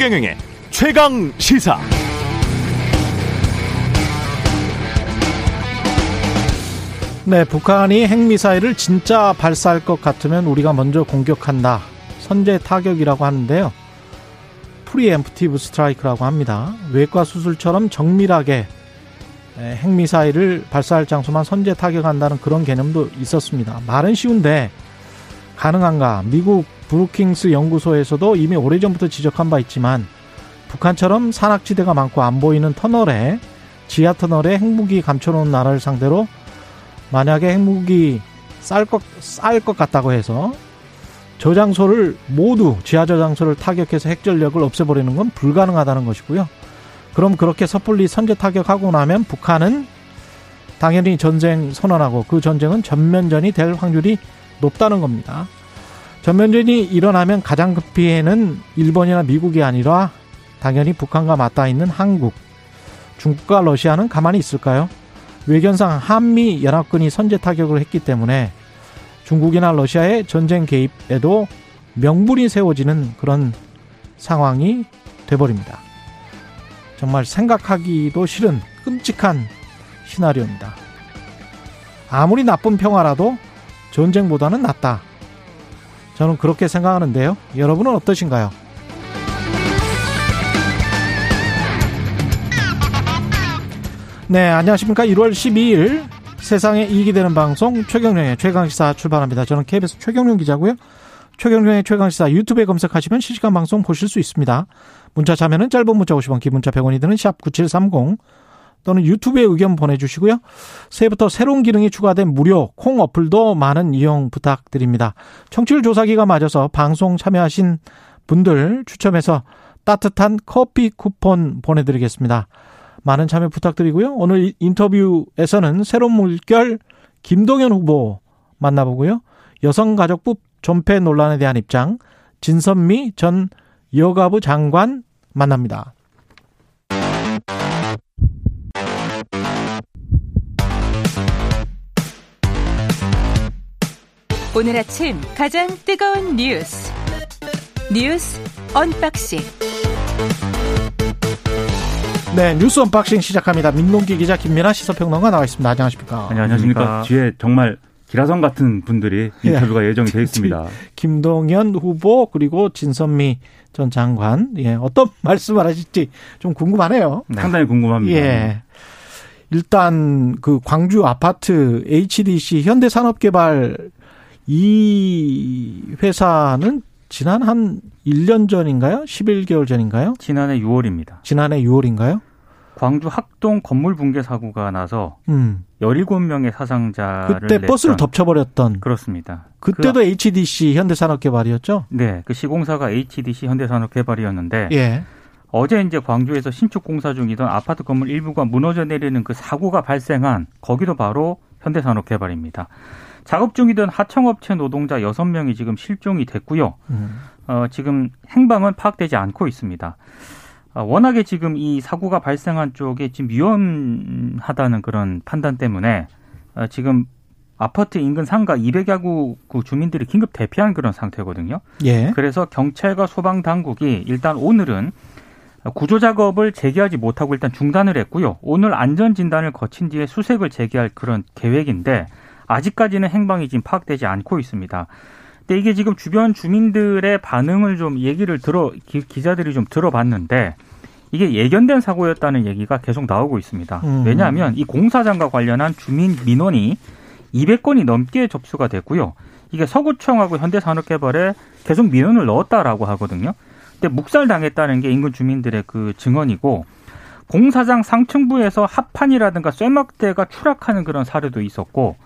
최경영의 최강 시사. 네, 북한이 핵미사일을 진짜 발사할 것 같으면 우리가 먼저 공격한다. 선제 타격이라고 하는데요. preemptive strike라고 합니다. 외과 수술처럼 정밀하게 핵미사일을 발사할 장소만 선제 타격한다는 그런 개념도 있었습니다. 말은 쉬운데 가능한가? 미국 브루킹스 연구소에서도 이미 오래전부터 지적한 바 있지만 북한처럼 산악지대가 많고 안 보이는 터널에 지하 터널에 핵무기 감춰놓은 나라를 상대로 만약에 핵무기 쌀 것, 쌀 것 같다고 해서 저장소를 모두 지하 저장소를 타격해서 핵전력을 없애버리는 건 불가능하다는 것이고요. 그럼 그렇게 섣불리 선제 타격하고 나면 북한은 당연히 전쟁 선언하고 그 전쟁은 전면전이 될 확률이 높다는 겁니다. 전면전이 일어나면 가장 급 피해는 일본이나 미국이 아니라 당연히 북한과 맞닿아 있는 한국, 중국과 러시아는 가만히 있을까요? 외견상 한미 연합군이 선제 타격을 했기 때문에 중국이나 러시아의 전쟁 개입에도 명분이 세워지는 그런 상황이 돼버립니다. 정말 생각하기도 싫은 끔찍한 시나리오입니다. 아무리 나쁜 평화라도 전쟁보다는 낫다. 저는 그렇게 생각하는데요. 여러분은 어떠신가요? 네, 안녕하십니까. 1월 12일 세상에 이익이 되는 방송 최경령의 최강시사 출발합니다. 저는 KBS 최경령 기자고요. 최경령의 최강시사 유튜브에 검색하시면 실시간 방송 보실 수 있습니다. 문자 참여는 짧은 문자 50원, 긴 문자 100원이 드는 샵 9730 또는 유튜브에 의견 보내주시고요. 새해부터 새로운 기능이 추가된 무료 콩 어플도 많은 이용 부탁드립니다. 청취율 조사기가 맞아서 방송 참여하신 분들 추첨해서 따뜻한 커피 쿠폰 보내드리겠습니다. 많은 참여 부탁드리고요. 오늘 인터뷰에서는 새로운 물결 김동연 후보 만나보고요. 여성가족부 존폐 논란에 대한 입장 진선미 전 여가부 장관 만납니다. 오늘 아침 가장 뜨거운 뉴스 뉴스 언박싱 네 뉴스 unboxing 시작합니다. 민동기 기자 김민아 시사평론가 나와 있습니다. 안녕하십니까? 안녕하십니까? 뒤에 정말 기라성 같은 분들이 인터뷰가 예. 정이 되어 있습니다. 김동연 후보 그리고 진선미 전 장관 예 어떤 말씀을 하실지 좀 궁금하네요. 네. 상당히 궁금합니다. 예. 일단 그 광주 아파트 HDC 현대산업개발 이 회사는 지난 한 1년 전인가요? 11개월 전인가요? 지난해 6월입니다. 지난해 6월인가요? 광주 학동 건물 붕괴 사고가 나서 음. 17명의 사상자를 그때 냈던. 버스를 덮쳐버렸던 그렇습니다. 그때도 그, HDC 현대산업개발이었죠? 네, 그 시공사가 HDC 현대산업개발이었는데 예. 어제 이제 광주에서 신축 공사 중이던 아파트 건물 일부가 무너져 내리는 그 사고가 발생한 거기도 바로 현대산업개발입니다. 작업 중이던 하청업체 노동자 여섯 명이 지금 실종이 됐고요. 음. 어, 지금 행방은 파악되지 않고 있습니다. 어, 워낙에 지금 이 사고가 발생한 쪽에 지금 위험하다는 그런 판단 때문에 어, 지금 아파트 인근 상가 200여구 그 주민들이 긴급 대피한 그런 상태거든요. 예. 그래서 경찰과 소방 당국이 일단 오늘은 구조 작업을 재개하지 못하고 일단 중단을 했고요. 오늘 안전 진단을 거친 뒤에 수색을 재개할 그런 계획인데 아직까지는 행방이 지금 파악되지 않고 있습니다. 근데 이게 지금 주변 주민들의 반응을 좀 얘기를 들어 기, 기자들이 좀 들어봤는데 이게 예견된 사고였다는 얘기가 계속 나오고 있습니다. 음. 왜냐하면 이 공사장과 관련한 주민 민원이 200건이 넘게 접수가 됐고요. 이게 서구청하고 현대산업개발에 계속 민원을 넣었다라고 하거든요. 근데 묵살당했다는 게 인근 주민들의 그 증언이고 공사장 상층부에서 합판이라든가 쇠막대가 추락하는 그런 사례도 있었고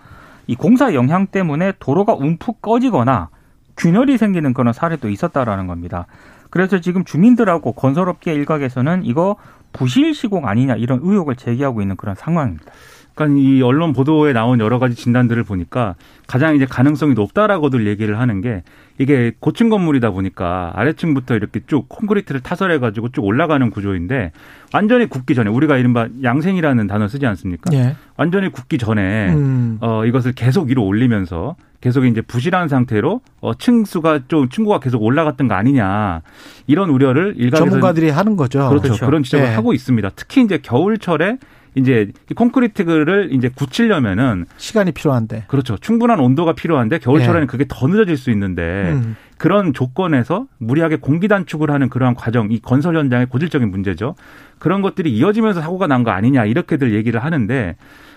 이 공사 영향 때문에 도로가 움푹 꺼지거나 균열이 생기는 그런 사례도 있었다라는 겁니다. 그래서 지금 주민들하고 건설업계 일각에서는 이거 부실 시공 아니냐 이런 의혹을 제기하고 있는 그런 상황입니다. 그러니까 이 언론 보도에 나온 여러 가지 진단들을 보니까 가장 이제 가능성이 높다라고들 얘기를 하는 게 이게 고층 건물이다 보니까 아래층부터 이렇게 쭉 콘크리트를 타설해 가지고 쭉 올라가는 구조인데 완전히 굳기 전에 우리가 이른바 양생이라는 단어 쓰지 않습니까? 예. 완전히 굳기 전에 음. 어 이것을 계속 위로 올리면서 계속 이제 부실한 상태로 어 층수가 좀 층고가 계속 올라갔던 거 아니냐 이런 우려를 일각에서 전문가들이 하는 거죠. 그렇죠. 그렇죠. 그런 지적을 예. 하고 있습니다. 특히 이제 겨울철에 이제 콘크리트를 이제 굳히려면은 시간이 필요한데 그렇죠. 충분한 온도가 필요한데 겨울철에는 예. 그게 더 늦어질 수 있는데 음. 그런 조건에서 무리하게 공기 단축을 하는 그러한 과정, 이 건설 현장의 고질적인 문제죠. 그런 것들이 이어지면서 사고가 난 거 아니냐 이렇게들 얘기를 하는데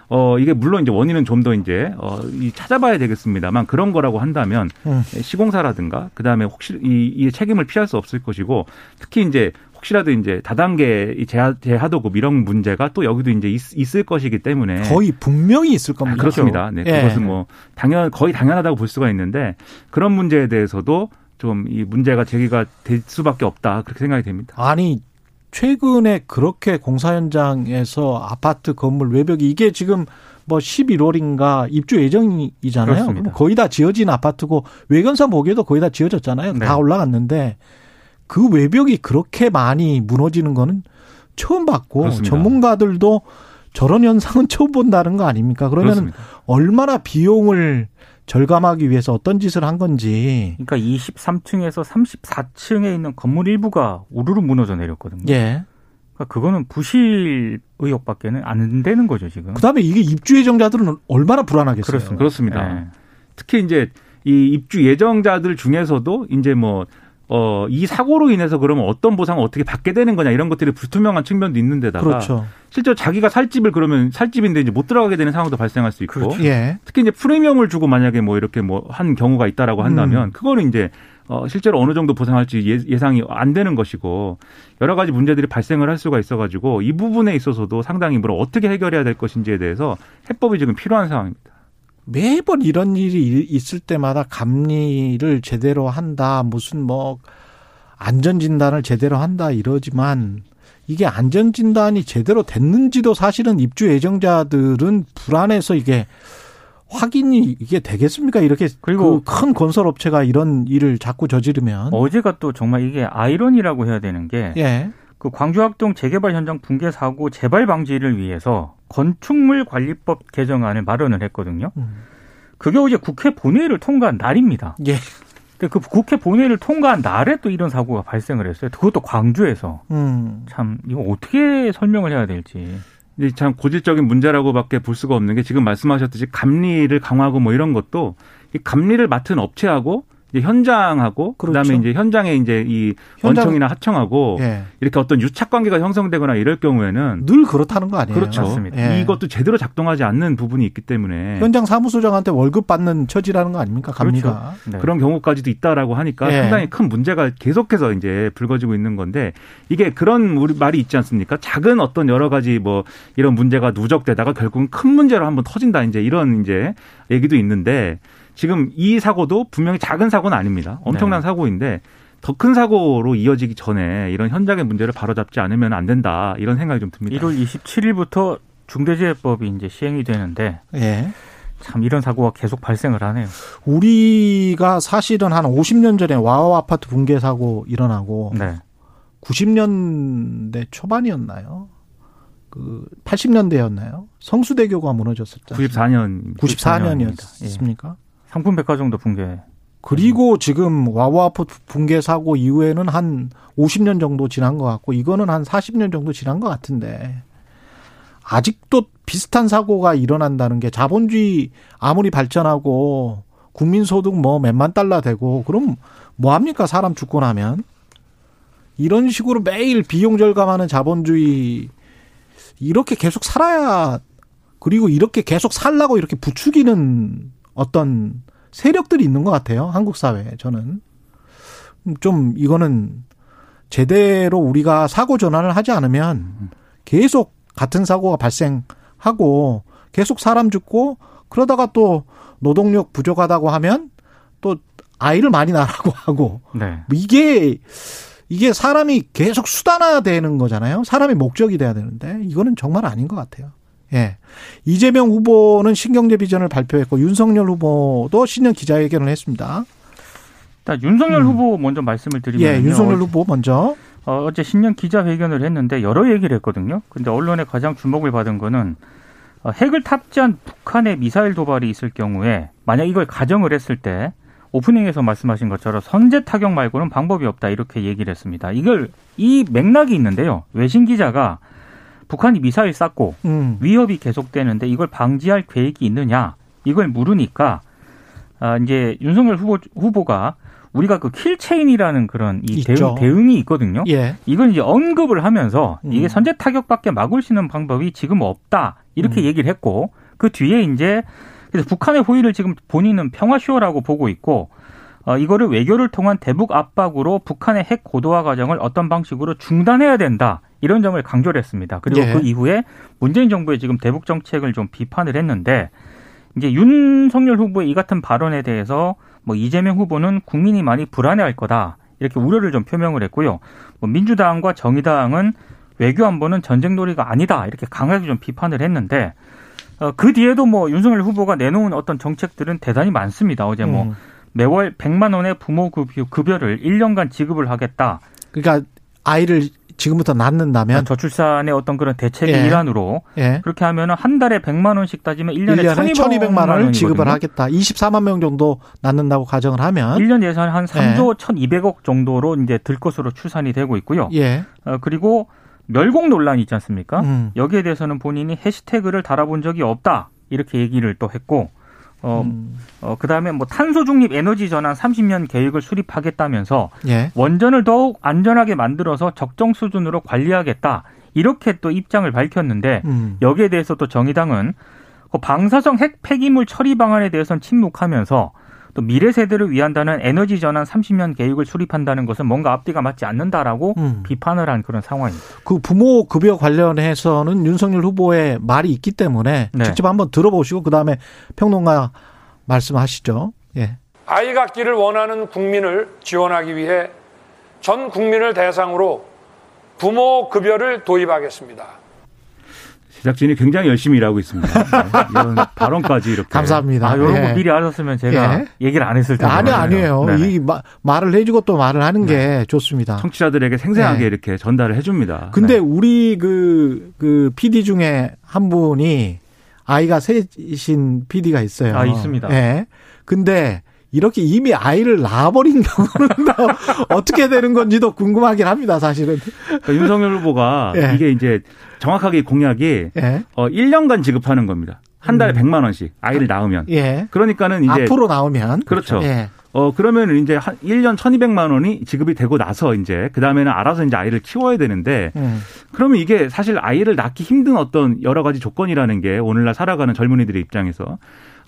어, 이게 물론 이제 원인은 좀 더 이제, 어, 이 찾아봐야 되겠습니다만 그런 거라고 한다면 음. 시공사라든가 그 다음에 혹시 이, 이 책임을 피할 수 없을 것이고 특히 이제 혹시라도 이제 다단계 재하, 재하도급 이런 문제가 또 여기도 이제 있, 을 것이기 때문에 거의 분명히 있을 겁니다. 아, 그렇습니다. 네, 예. 그것은 뭐 당연 거의 당연하다고 볼 수가 있는데 그런 문제에 대해서도 좀 이 문제가 제기가 될 수밖에 없다 그렇게 생각이 됩니다. 아니 최근에 그렇게 공사 현장에서 아파트 건물 외벽이 이게 지금 뭐 11월인가 입주 예정이잖아요. 거의 다 지어진 아파트고 외관상 보기에도 거의 다 지어졌잖아요. 네. 다 올라갔는데 그 외벽이 그렇게 많이 무너지는 거는 처음 봤고 그렇습니다. 전문가들도 저런 현상은 처음 본다는 거 아닙니까? 그러면 얼마나 비용을 절감하기 위해서 어떤 짓을 한 건지. 그러니까 23층에서 34층에 있는 건물 일부가 우르르 무너져 내렸거든요. 예. 그러니까 그거는 부실 의혹밖에는 안 되는 거죠 지금. 그다음에 이게 입주 예정자들은 얼마나 불안하겠어요. 그렇습니다. 그렇습니다. 네. 특히 이제 이 입주 예정자들 중에서도 이제 뭐 어, 이 사고로 인해서 그러면 어떤 보상을 어떻게 받게 되는 거냐 이런 것들이 불투명한 측면도 있는데다가 그렇죠. 실제로 자기가 살 집을 그러면 살 집인데 이제 못 들어가게 되는 상황도 발생할 수 있고 그렇죠. 예. 특히 이제 프리미엄을 주고 만약에 뭐 이렇게 뭐 한 경우가 있다라고 한다면 음. 그거는 이제 어, 실제로 어느 정도 보상할지 예, 예상이 안 되는 것이고 여러 가지 문제들이 발생을 할 수가 있어가지고 이 부분에 있어서도 상당히 뭐 어떻게 해결해야 될 것인지에 대해서 해법이 지금 필요한 상황입니다. 매번 이런 일이 있을 때마다 감리를 제대로 한다, 무슨 뭐 안전진단을 제대로 한다 이러지만 이게 안전진단이 제대로 됐는지도 사실은 입주 예정자들은 불안해서 이게 확인이 이게 되겠습니까? 이렇게 그리고 그 큰 건설 업체가 이런 일을 자꾸 저지르면 어제가 또 정말 이게 아이러니라고 해야 되는 게 예. 그 광주학동 재개발 현장 붕괴 사고 재발 방지를 위해서 건축물 관리법 개정안을 마련을 했거든요. 음. 그게 어제 국회 본회의를 통과한 날입니다. 예. 근데 그 국회 본회의를 통과한 날에 또 이런 사고가 발생을 했어요. 그것도 광주에서. 음. 참 이거 어떻게 설명을 해야 될지. 참 고질적인 문제라고밖에 볼 수가 없는 게 지금 말씀하셨듯이 감리를 강화하고 뭐 이런 것도 이 감리를 맡은 업체하고 이제 현장하고 그렇죠. 그다음에 이제 현장에 이제 이 현장. 원청이나 하청하고 예. 이렇게 어떤 유착 관계가 형성되거나 이럴 경우에는 늘 그렇다는 거 아니에요? 그렇죠. 맞습니다. 예. 이것도 제대로 작동하지 않는 부분이 있기 때문에 현장 사무소장한테 월급 받는 처지라는 거 아닙니까? 감리가 그렇죠. 네. 그런 경우까지도 있다라고 하니까 예. 상당히 큰 문제가 계속해서 이제 불거지고 있는 건데 이게 그런 우리 말이 있지 않습니까? 작은 어떤 여러 가지 뭐 이런 문제가 누적되다가 결국은 큰 문제로 한번 터진다 이제 이런 이제 얘기도 있는데 지금 이 사고도 분명히 작은 사고는 아닙니다. 엄청난 네. 사고인데 더 큰 사고로 이어지기 전에 이런 현장의 문제를 바로잡지 않으면 안 된다 이런 생각이 좀 듭니다. 1월 27일부터 중대재해법이 이제 시행이 되는데 예. 참 이런 사고가 계속 발생을 하네요. 우리가 사실은 한 50년 전에 와우 아파트 붕괴 사고 일어나고 네. 90년대 초반이었나요? 그 80년대였나요? 성수대교가 무너졌었죠. 94년 94년이었습니까? 예. 삼풍 백화점도 붕괴. 그리고 지금 와와프 붕괴 사고 이후에는 한 50년 정도 지난 것 같고 이거는 한 40년 정도 지난 것 같은데 아직도 비슷한 사고가 일어난다는 게 자본주의 아무리 발전하고 국민 소득 뭐 몇만 달러 되고 그럼 뭐 합니까 사람 죽고 나면 이런 식으로 매일 비용 절감하는 자본주의 이렇게 계속 살아야 그리고 이렇게 계속 살라고 이렇게 부추기는 어떤 세력들이 있는 것 같아요. 한국 사회에 저는 좀 이거는 제대로 우리가 사고 전환을 하지 않으면 계속 같은 사고가 발생하고 계속 사람 죽고 그러다가 또 노동력 부족하다고 하면 또 아이를 많이 낳으라고 하고 네. 이게 이게 사람이 계속 수단화되는 거잖아요. 사람이 목적이 돼야 되는데 이거는 정말 아닌 것 같아요. 예. 이재명 후보는 신경제 비전을 발표했고 윤석열 후보도 신년 기자회견을 했습니다. 일단 윤석열 음. 후보 먼저 말씀을 드리면 예, 윤석열 후보 먼저 어, 어제 신년 기자회견을 했는데 여러 얘기를 했거든요. 근데 언론에 가장 주목을 받은 거는 어, 핵을 탑재한 북한의 미사일 도발이 있을 경우에 만약 이걸 가정을 했을 때 오프닝에서 말씀하신 것처럼 선제 타격 말고는 방법이 없다 이렇게 얘기를 했습니다. 이걸 이 맥락이 있는데요. 외신 기자가 북한이 미사일 쐈고 음. 위협이 계속되는데 이걸 방지할 계획이 있느냐 이걸 물으니까 아 이제 윤석열 후보 후보가 우리가 그 킬체인이라는 그런 이 대응, 대응 이 있거든요. 예. 이걸 이제 언급을 하면서 이게 음. 선제 타격밖에 막을 수 있는 방법이 지금 없다 이렇게 음. 얘기를 했고 그 뒤에 이제 그래서 북한의 호의를 지금 본인은 평화쇼라고 보고 있고 어, 이거를 외교를 통한 대북 압박으로 북한의 핵 고도화 과정을 어떤 방식으로 중단해야 된다. 이런 점을 강조를 했습니다. 그리고 예. 그 이후에 문재인 정부의 지금 대북 정책을 좀 비판을 했는데 이제 윤석열 후보의 이 같은 발언에 대해서 뭐 이재명 후보는 국민이 많이 불안해할 거다. 이렇게 우려를 좀 표명을 했고요. 뭐 민주당과 정의당은 외교 안보는 전쟁놀이가 아니다. 이렇게 강하게 좀 비판을 했는데 어, 그 뒤에도 뭐 윤석열 후보가 내놓은 어떤 정책들은 대단히 많습니다. 어제 뭐 음. 매월 100만 원의 부모 급여를 1년간 지급을 하겠다. 그러니까 아이를 지금부터 낳는다면 저출산의 어떤 그런 대책의 예. 일환으로 예. 그렇게 하면 한 달에 100만 원씩 따지면 1년에, 1년에 1200만 원을 지급을 하겠다. 24만 명 정도 낳는다고 가정을 하면 1년 예산 한 3조 예. 1200억 정도로 이제 들 것으로 추산이 되고 있고요. 예. 어, 그리고 멸공 논란이 있지 않습니까? 음. 여기에 대해서는 본인이 해시태그를 달아본 적이 없다. 이렇게 얘기를 또 했고 어, 음. 어, 그 다음에 뭐 탄소 중립 에너지 전환 30년 계획을 수립하겠다면서 예. 원전을 더욱 안전하게 만들어서 적정 수준으로 관리하겠다. 이렇게 또 입장을 밝혔는데 음. 여기에 대해서 또 정의당은 그 방사성 핵 폐기물 처리 방안에 대해서는 침묵하면서 또 미래 세대를 위한다는 에너지 전환 30년 계획을 수립한다는 것은 뭔가 앞뒤가 맞지 않는다라고 음. 비판을 한 그런 상황입니다. 그 부모 급여 관련해서는 윤석열 후보의 말이 있기 때문에 네. 직접 한번 들어보시고 그다음에 평론가 말씀하시죠. 예. 아이 갖기를 원하는 국민을 지원하기 위해 전 국민을 대상으로 부모 급여를 도입하겠습니다. 제작진이 굉장히 열심히 일하고 있습니다. 네, 이런 발언까지 이렇게. 감사합니다. 아, 이런 거 예. 미리 알았으면 제가 예. 얘기를 안 했을 텐데. 아니, 아니에요. 네네. 이 마, 말을 해주고 또 말을 하는 게 네. 좋습니다. 청취자들에게 생생하게 네. 이렇게 전달을 해줍니다. 근데 네. 우리 그, 그 PD 중에 한 분이 아이가 셋인 PD가 있어요. 아, 있습니다. 예. 근데 이렇게 이미 아이를 낳아버린 경우는 어떻게 되는 건지도 궁금하긴 합니다, 사실은. 그러니까 윤석열 후보가 예. 이게 이제 정확하게 공약이 예. 어 1년간 지급하는 겁니다. 한 달에 음. 100만 원씩 아이를 낳으면. 예. 그러니까는 이제 앞으로 나오면 그렇죠. 예. 어 그러면 이제 한 1년 1,200만 원이 지급이 되고 나서 이제 그다음에는 알아서 이제 아이를 키워야 되는데 음. 그러면 이게 사실 아이를 낳기 힘든 어떤 여러 가지 조건이라는 게 오늘날 살아가는 젊은이들의 입장에서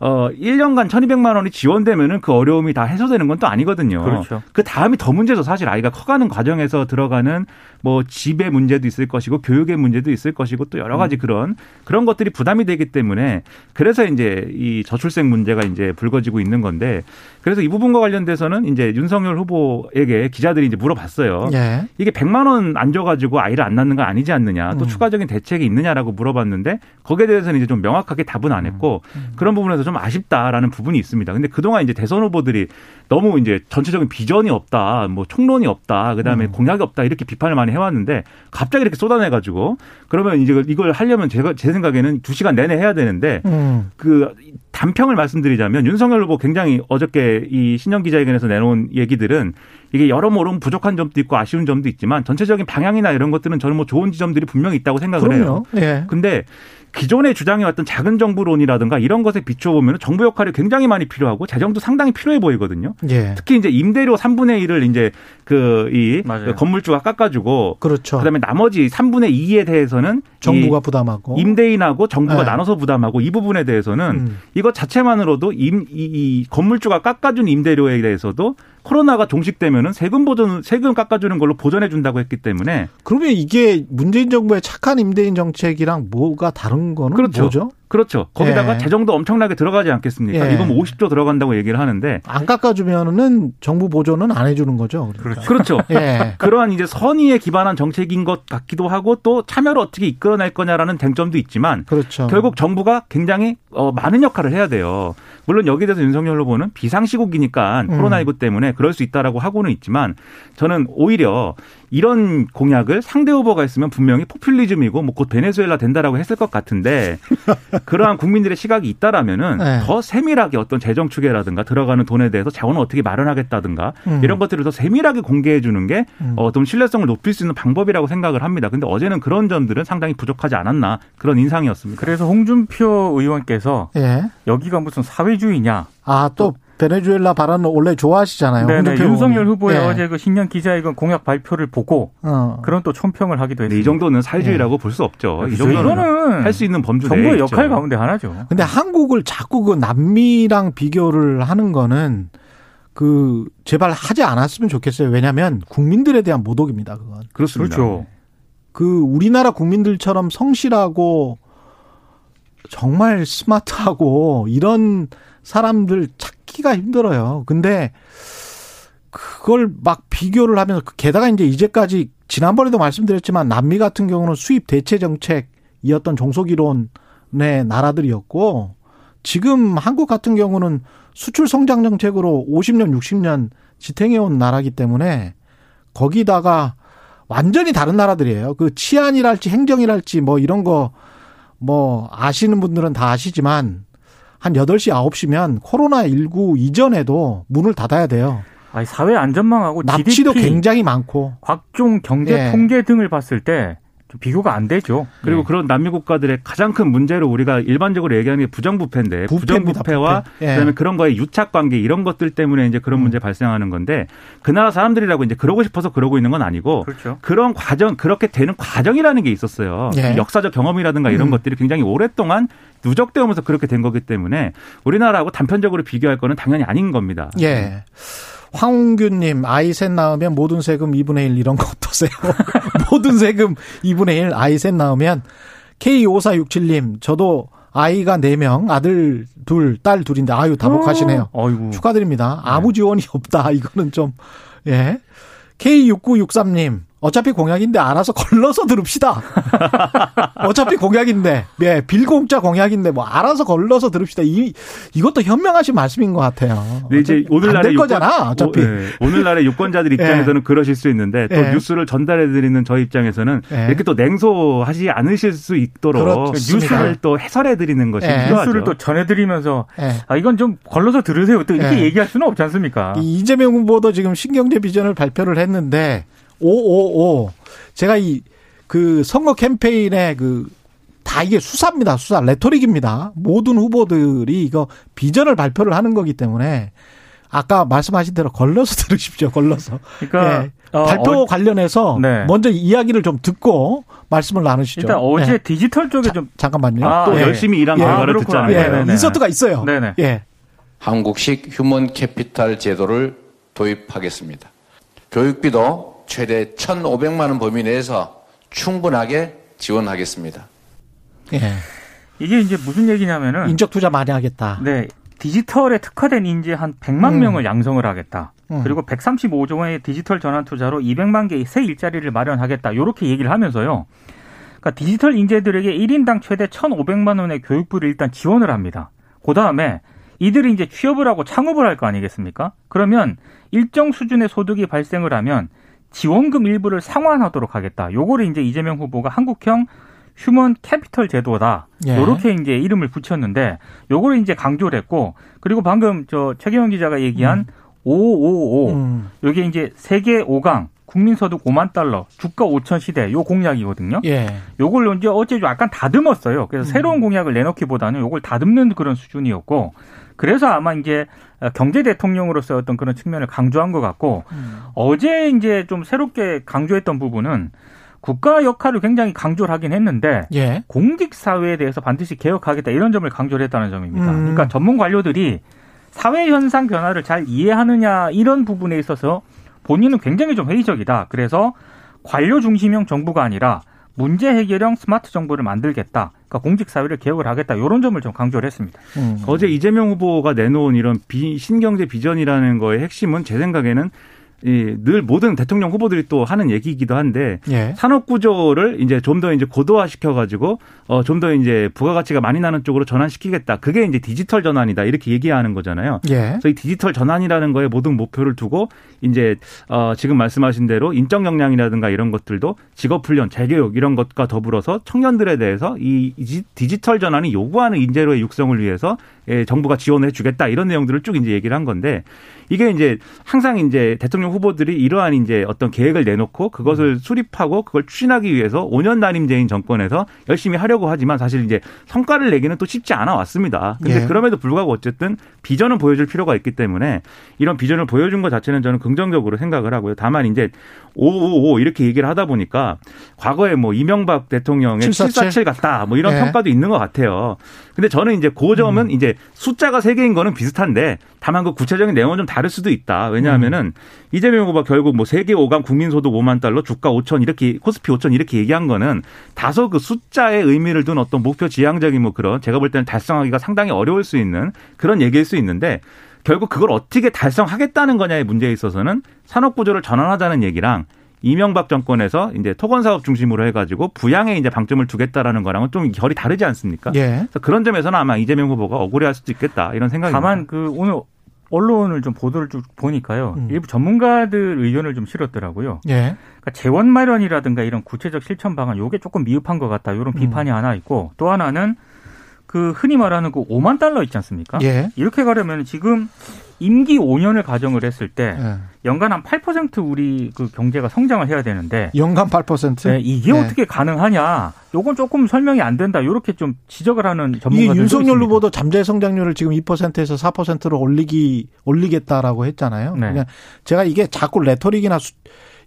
어 1년간 1,200만 원이 지원되면은 그 어려움이 다 해소되는 건 또 아니거든요. 그렇죠. 그 다음이 더 문제죠. 사실 아이가 커가는 과정에서 들어가는 뭐 집의 문제도 있을 것이고 교육의 문제도 있을 것이고 또 여러 가지 음. 그런 그런 것들이 부담이 되기 때문에 그래서 이제 이 저출생 문제가 이제 불거지고 있는 건데 그래서 이 부분과 관련돼서는 이제 윤석열 후보에게 기자들이 이제 물어봤어요. 예. 이게 100만 원 안 줘가지고 아이를 안 낳는 건 아니지 않느냐 또 음. 추가적인 대책이 있느냐라고 물어봤는데 거기에 대해서는 이제 좀 명확하게 답은 안 했고 음. 음. 그런 부분에서 좀 아쉽다라는 부분이 있습니다. 근데 그동안 이제 대선 후보들이 너무 이제 전체적인 비전이 없다, 뭐 총론이 없다, 그 다음에 음. 공약이 없다 이렇게 비판을 많이 해왔는데 갑자기 이렇게 쏟아내가지고 그러면 이제 이걸 하려면 제가 제 생각에는 두 시간 내내 해야 되는데 음. 그 단평을 말씀드리자면 윤석열 후보 굉장히 어저께 이 신년 기자회견에서 내놓은 얘기들은 이게 여러모로 부족한 점도 있고 아쉬운 점도 있지만 전체적인 방향이나 이런 것들은 저는 뭐 좋은 지점들이 분명히 있다고 생각을 그럼요. 해요. 예. 근데 기존에 주장해왔던 작은 정부론이라든가 이런 것에 비춰보면 정부 역할이 굉장히 많이 필요하고 재정도 상당히 필요해 보이거든요. 예. 특히 이제 임대료 3분의 1을 이제 그이 그 건물주가 깎아주고 그렇죠. 그다음에 나머지 3분의 2에 대해서는 정부가 부담하고 임대인하고 정부가 네. 나눠서 부담하고 이 부분에 대해서는 음. 이것 자체만으로도 임, 이, 이 건물주가 깎아준 임대료에 대해서도 코로나가 종식되면은 세금 보전 세금 깎아주는 걸로 보전해 준다고 했기 때문에 그러면 이게 문재인 정부의 착한 임대인 정책이랑 뭐가 다른 거는 그렇죠. 뭐죠? 그렇죠. 거기다가 예. 재정도 엄청나게 들어가지 않겠습니까? 예. 이건 뭐 50조 들어간다고 얘기를 하는데 안 깎아주면은 정부 보조는 안 해주는 거죠. 그러니까. 그렇죠. 그렇죠. 예. 그러한 이제 선의에 기반한 정책인 것 같기도 하고 또 참여를 어떻게 이끌어낼 거냐라는 쟁점도 있지만 그렇죠. 결국 정부가 굉장히 어, 많은 역할을 해야 돼요. 물론 여기에 대해서 윤석열 후보는 비상시국이니까 음. 코로나19 때문에 그럴 수 있다라고 하고는 있지만 저는 오히려 이런 공약을 상대 후보가 있으면 분명히 포퓰리즘이고 뭐 곧 베네수엘라 된다라고 했을 것 같은데 그러한 국민들의 시각이 있다라면은 네. 더 세밀하게 어떤 재정 추계라든가 들어가는 돈에 대해서 자원을 어떻게 마련하겠다든가 음. 이런 것들을 더 세밀하게 공개해 주는 게 음. 어, 좀 신뢰성을 높일 수 있는 방법이라고 생각을 합니다. 근데 어제는 그런 점들은 상당히 부족하지 않았나 그런 인상이었습니다. 그래서 홍준표 의원께서 예. 여기가 무슨 사회주의냐? 아, 또 베네수엘라 발언을 원래 좋아하시잖아요. 네네. 윤석열 후보의 네. 어제 그 신년 기자회견 공약 발표를 보고 어. 그런 또 총평을 하기도 했습니다. 이 정도는 사회주의라고 네. 볼수 없죠. 이 정도는 할 수 있는 범주 정부의 역할 가운데 하나죠. 근데 한국을 자꾸 그 남미랑 비교를 하는 거는 그 제발 하지 않았으면 좋겠어요. 왜냐하면 국민들에 대한 모독입니다. 그건. 그렇습니다. 그렇죠. 그 우리나라 국민들처럼 성실하고 정말 스마트하고 이런 사람들 찾 기가 힘들어요. 근데 그걸 막 비교를 하면서 게다가 이제 이제까지 지난번에도 말씀드렸지만 남미 같은 경우는 수입 대체 정책이었던 종속 이론의 나라들이었고 지금 한국 같은 경우는 수출 성장 정책으로 50년, 60년 지탱해 온 나라기 때문에 거기다가 완전히 다른 나라들이에요. 그 치안이랄지 행정이랄지 뭐 이런 거 뭐 아시는 분들은 다 아시지만 한 8시, 9시면 코로나19 이전에도 문을 닫아야 돼요. 아니, 사회 안전망하고 납치도 GDP, 굉장히 많고 각종 경제 예. 통계 등을 봤을 때 비교가 안 되죠. 그리고 네. 그런 남미 국가들의 가장 큰 문제로 우리가 일반적으로 얘기하는 게 부정부패인데 부정부패와 부패. 예. 그다음에 그런 거에 유착 관계 이런 것들 때문에 이제 그런 음. 문제 발생하는 건데 그 나라 사람들이라고 이제 그러고 싶어서 그러고 있는 건 아니고 그렇죠. 그런 과정 그렇게 되는 과정이라는 게 있었어요. 예. 역사적 경험이라든가 이런 음. 것들이 굉장히 오랫동안 누적되어 오면서 그렇게 된 거기 때문에 우리나라하고 단편적으로 비교할 거는 당연히 아닌 겁니다. 예. 황웅규님, 아이 셋 낳으면 모든 세금 2분의 1 이런 거 어떠세요? 모든 세금 2분의 1, 아이 셋 낳으면 K5467님, 저도 아이가 4명, 아들 둘, 딸 둘인데, 아유, 다복하시네요. 어, 축하드립니다. 아무 네. 지원이 없다. 이거는 좀, 예. K6963님, 어차피 공약인데 알아서 걸러서 들읍시다. 어차피 공약인데, 예, 빌공짜 공약인데 뭐 알아서 걸러서 들읍시다. 이 이것도 현명하신 말씀인 것 같아요. 네, 이제 오늘날의 유권, 거잖아. 어차피 오, 네. 오늘날의 유권자들 입장에서는 예. 그러실 수 있는데 또 예. 뉴스를 전달해 드리는 저희 입장에서는 예. 이렇게 또 냉소하지 않으실 수 있도록 그렇습니다. 뉴스를 또 해설해 드리는 것이 예. 필요하죠. 뉴스를 또 전해 드리면서 예. 아 이건 좀 걸러서 들으세요. 또 이렇게 예. 얘기할 수는 없지 않습니까? 이재명 후보도 지금 신경제 비전을 발표를 했는데. 오오오. 제가 이 그 선거 캠페인에 그 다 이게 수사입니다. 수사. 레토릭입니다. 모든 후보들이 이거 비전을 발표를 하는 거기 때문에 아까 말씀하신 대로 걸러서 들으십시오. 걸러서. 그러니까 예. 어, 발표 어, 관련해서 네. 먼저 이야기를 좀 듣고 말씀을 나누시죠. 일단 어제 네. 디지털 쪽에 자, 좀 잠깐만요. 아, 또 예. 열심히 일한 예. 결과를 아, 듣잖아요. 예. 인서트가 있어요. 네네. 예. 한국식 human capital 제도를 도입하겠습니다. 교육비도 최대 1,500만 원 범위 내에서 충분하게 지원하겠습니다. 예. 이게 이제 무슨 얘기냐면은 인적 투자 많이 하겠다. 네. 디지털에 특화된 인재 한 100만 음. 명을 양성을 하겠다. 음. 그리고 135조 원의 디지털 전환 투자로 200만 개의 새 일자리를 마련하겠다. 이렇게 얘기를 하면서요. 그러니까 디지털 인재들에게 1인당 최대 1,500만 원의 교육비를 일단 지원을 합니다. 그다음에 이들이 이제 취업을 하고 창업을 할 거 아니겠습니까? 그러면 일정 수준의 소득이 발생을 하면 지원금 일부를 상환하도록 하겠다. 요거를 이제 이재명 후보가 한국형 휴먼 캐피털 제도다. 예. 요렇게 이제 이름을 붙였는데 요거를 이제 강조를 했고 그리고 방금 저 최경영 기자가 얘기한 음. 555 음. 요게 이제 세계 5강 국민 소득 5만 달러, 주가 5천 시대 요 공약이거든요. 예. 요걸 이제 어제 좀 약간 다듬었어요. 그래서 음. 새로운 공약을 내놓기보다는 요걸 다듬는 그런 수준이었고 그래서 아마 이제 경제 대통령으로서 어떤 그런 측면을 강조한 것 같고 음. 어제 이제 좀 새롭게 강조했던 부분은 국가 역할을 굉장히 강조를 하긴 했는데 예. 공직 사회에 대해서 반드시 개혁하겠다 이런 점을 강조를 했다는 점입니다. 음. 그러니까 전문 관료들이 사회 현상 변화를 잘 이해하느냐 이런 부분에 있어서 본인은 굉장히 좀 회의적이다. 그래서 관료 중심형 정부가 아니라 문제 해결형 스마트 정부를 만들겠다. 그러니까 공직 사회를 개혁을 하겠다. 이런 점을 좀 강조를 했습니다. 음. 어제 이재명 후보가 내놓은 이런 비, 신경제 비전이라는 거의 핵심은 제 생각에는 늘 모든 대통령 후보들이 또 하는 얘기이기도 한데 예. 산업 구조를 이제 좀 더 이제 고도화 시켜 가지고 어 좀 더 이제 부가가치가 많이 나는 쪽으로 전환시키겠다. 그게 이제 디지털 전환이다. 이렇게 얘기하는 거잖아요. 예. 그래서 이 디지털 전환이라는 거에 모든 목표를 두고 이제 어 지금 말씀하신 대로 인적 역량이라든가 이런 것들도 직업 훈련, 재교육 이런 것과 더불어서 청년들에 대해서 이 디지털 전환이 요구하는 인재로의 육성을 위해서 예, 정부가 지원해 주겠다. 이런 내용들을 쭉 이제 얘기를 한 건데 이게 이제 항상 이제 대통령 후보들이 이러한 이제 어떤 계획을 내놓고 그것을 음. 수립하고 그걸 추진하기 위해서 5년 단임제인 정권에서 열심히 하려고 하지만 사실 이제 성과를 내기는 또 쉽지 않아 왔습니다. 근데 예. 그럼에도 불구하고 어쨌든 비전은 보여줄 필요가 있기 때문에 이런 비전을 보여준 것 자체는 저는 긍정적으로 생각을 하고요. 다만 이제 555 이렇게 얘기를 하다 보니까 과거에 뭐 이명박 대통령의 747, 747 같다 뭐 이런 예. 평가도 있는 것 같아요. 근데 저는 이제 그 점은 음. 이제 숫자가 세 개인 거는 비슷한데 다만 그 구체적인 내용은 좀 다를 수도 있다. 왜냐하면은 음. 이재명 후보가 결국 뭐 세계 5강 국민소득 5만 달러, 주가 5천 이렇게 코스피 5천 이렇게 얘기한 거는 다소 그 숫자의 의미를 둔 어떤 목표 지향적인 뭐 그런 제가 볼 때는 달성하기가 상당히 어려울 수 있는 그런 얘기일 수 있는데 결국 그걸 어떻게 달성하겠다는 거냐의 문제에 있어서는 산업 구조를 전환하자는 얘기랑 이명박 정권에서 이제 토건 사업 중심으로 해가지고 부양에 이제 방점을 두겠다라는 거랑은 좀 결이 다르지 않습니까? 예. 그래서 그런 점에서는 아마 이재명 후보가 억울해할 수도 있겠다 이런 생각이. 다만 그 오늘 언론을 좀 보도를 쭉 보니까요. 음. 일부 전문가들 의견을 좀 실었더라고요. 예. 그러니까 재원 마련이라든가 이런 구체적 실천 방안 요게 조금 미흡한 것 같다. 이런 비판이 음. 하나 있고 또 하나는 그 흔히 말하는 그 5만 달러 있지 않습니까? 예. 이렇게 가려면 지금 임기 5년을 가정을 했을 때 예. 연간 한 8% 우리 그 경제가 성장을 해야 되는데 연간 8%? 네, 이게 예. 어떻게 가능하냐? 요건 조금 설명이 안 된다. 이렇게 좀 지적을 하는 전문가들도 이 윤석열 후보도 잠재 성장률을 지금 2%에서 4%로 올리기 올리겠다라고 했잖아요. 네. 그냥 제가 이게 자꾸 레토릭이나 수,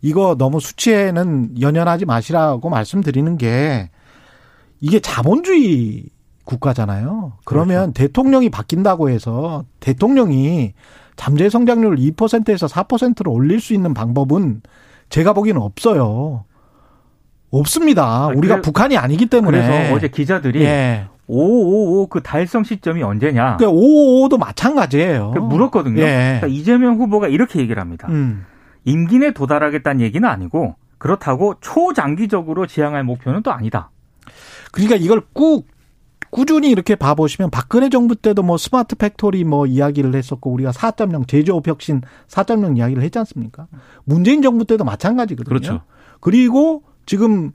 이거 너무 수치에는 연연하지 마시라고 말씀드리는 게 이게 자본주의 국가잖아요. 그러면 그렇죠. 대통령이 바뀐다고 해서 대통령이 잠재 성장률을 2%에서 4%로 올릴 수 있는 방법은 제가 보기에는 없어요. 없습니다. 아, 우리가 북한이 아니기 때문에. 그래서 어제 기자들이 예. 555 그 달성 시점이 언제냐. 그러니까 555도 마찬가지예요. 물었거든요. 예. 그러니까 이재명 후보가 이렇게 얘기를 합니다. 음. 임기 내 도달하겠다는 얘기는 아니고 그렇다고 초장기적으로 지향할 목표는 또 아니다. 그러니까 이걸 꾹 꾸준히 이렇게 봐보시면 박근혜 정부 때도 뭐 smart factory 뭐 이야기를 했었고 우리가 4.0 제조업 혁신 4.0 이야기를 했지 않습니까? 문재인 정부 때도 마찬가지거든요. 그렇죠. 그리고 지금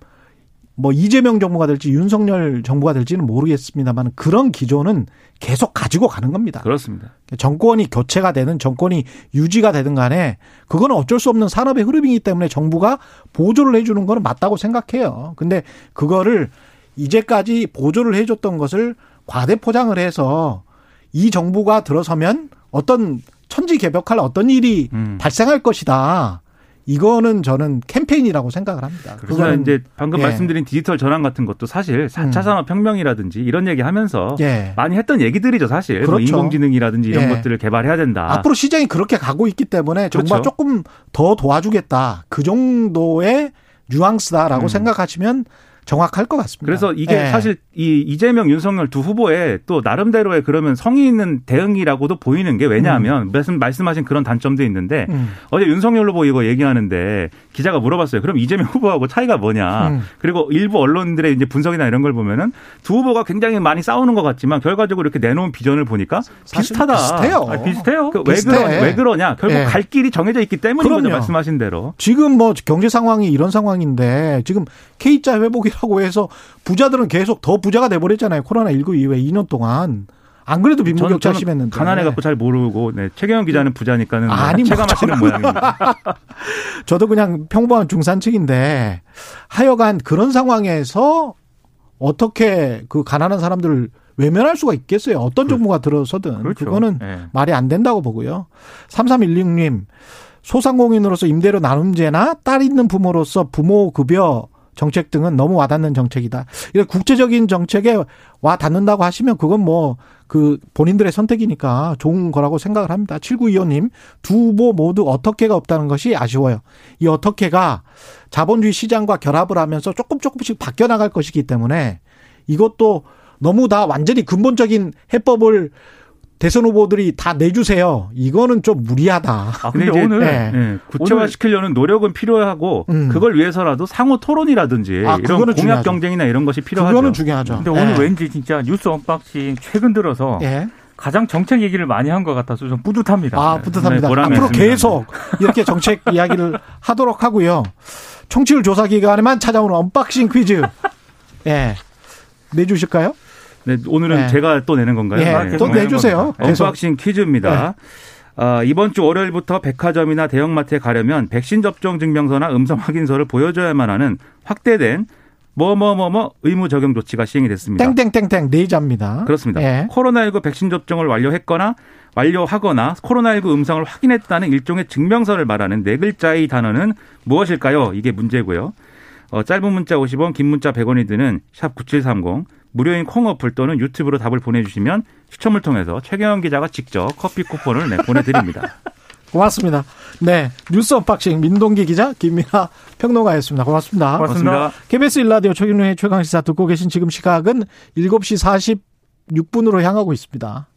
뭐 이재명 정부가 될지 윤석열 정부가 될지는 모르겠습니다만 그런 기조는 계속 가지고 가는 겁니다. 그렇습니다. 정권이 교체가 되는 정권이 유지가 되든 간에 그거는 어쩔 수 없는 산업의 흐름이기 때문에 정부가 보조를 해주는 거는 맞다고 생각해요. 근데 그거를 이제까지 보조를 해줬던 것을 과대 포장을 해서 이 정부가 들어서면 어떤 천지개벽할 어떤 일이 음. 발생할 것이다. 이거는 저는 캠페인이라고 생각을 합니다. 그래서 이제 방금 예. 말씀드린 디지털 전환 같은 것도 사실 4차 음. 산업 혁명이라든지 이런 얘기 하면서 예. 많이 했던 얘기들이죠, 사실. 뭐 그렇죠. 뭐 인공지능이라든지 이런 예. 것들을 개발해야 된다. 앞으로 시장이 그렇게 가고 있기 때문에 정부가 그렇죠. 조금 더 도와주겠다. 그 정도의 뉘앙스다라고 음. 생각하시면 정확할 것 같습니다. 그래서 이게 네. 사실 이 이재명 윤석열 두 후보의 또 나름대로의 그러면 성의 있는 대응이라고도 보이는 게 왜냐하면 음. 말씀 말씀하신 그런 단점도 있는데 음. 어제 윤석열 후보 이거 얘기하는데 기자가 물어봤어요. 그럼 이재명 후보하고 차이가 뭐냐? 음. 그리고 일부 언론들의 이제 분석이나 이런 걸 보면은 두 후보가 굉장히 많이 싸우는 것 같지만 결과적으로 이렇게 내놓은 비전을 보니까 비슷하다. 비슷해요. 아, 비슷해요. 그 왜, 그러, 왜 그러냐? 결국 네. 갈 길이 정해져 있기 때문인 거죠. 말씀하신 대로. 지금 뭐 경제 상황이 이런 상황인데 지금 K자 회복이 하고 해서 부자들은 계속 더 부자가 돼버렸잖아요. 코로나 19 이후에 2년 동안. 안 그래도 빈부격차 심했는데. 가난해 갖고 잘 모르고, 네. 최경영 기자는 부자니까는 아니, 뭐 체감하시는 모양입니다. 저도 그냥 평범한 중산층인데 하여간 그런 상황에서 어떻게 그 가난한 사람들을 외면할 수가 있겠어요. 어떤 정부가 들어서든. 그렇죠. 그거는 네. 말이 안 된다고 보고요. 3316님, 소상공인으로서 임대료 나눔제나 딸 있는 부모로서 부모 급여 정책 등은 너무 와닿는 정책이다. 이게 국제적인 정책에 와 닿는다고 하시면 그건 뭐 그 본인들의 선택이니까 좋은 거라고 생각을 합니다. 7925님 두 후보 모두 어떻게가 없다는 것이 아쉬워요. 이 어떻게가 자본주의 시장과 결합을 하면서 조금 조금씩 바뀌어 나갈 것이기 때문에 이것도 너무 다 완전히 근본적인 해법을 대선 후보들이 다 내주세요. 이거는 좀 무리하다. 아, 근데, 근데 오늘 네. 네. 구체화시키려는 노력은 필요하고 음. 그걸 위해서라도 상호 토론이라든지 아, 이런 공약 중요하죠. 경쟁이나 이런 것이 필요하죠. 그거는 중요하죠. 근데 오늘 네. 왠지 진짜 뉴스 언박싱 최근 들어서 예. 가장 정책 얘기를 많이 한 것 같아서 좀 뿌듯합니다. 아, 뿌듯합니다. 네, 앞으로 계속 이렇게 정책 이야기를 하도록 하고요. 청취율 조사 기간에만 찾아오는 언박싱 퀴즈. 예. 내주실까요? 네, 오늘은 네. 제가 또 내는 건가요? 네. 네. 또 내주세요. 언박싱 퀴즈입니다. 네. 어, 이번 주 월요일부터 백화점이나 대형마트에 가려면 백신 접종 증명서나 음성 확인서를 보여줘야만 하는 확대된 뭐뭐뭐뭐 의무 적용 조치가 시행이 됐습니다. 땡땡땡땡 네 자입니다. 그렇습니다. 예. 코로나19 백신 접종을 완료했거나 완료하거나 코로나19 음성을 확인했다는 일종의 증명서를 말하는 네 글자의 단어는 무엇일까요? 이게 문제고요. 어, 짧은 문자 50원, 긴 문자 100원이 드는 샵 9730 무료인 콩 어플 또는 유튜브로 답을 보내주시면 추첨을 통해서 최경영 기자가 직접 커피 쿠폰을 네, 보내드립니다. 고맙습니다. 네. 뉴스 언박싱 민동기 기자, 김민아 평론가였습니다. 고맙습니다. 고맙습니다. KBS 일라디오 최경영의 최강시사 듣고 계신 지금 시각은 7시 46분으로 향하고 있습니다.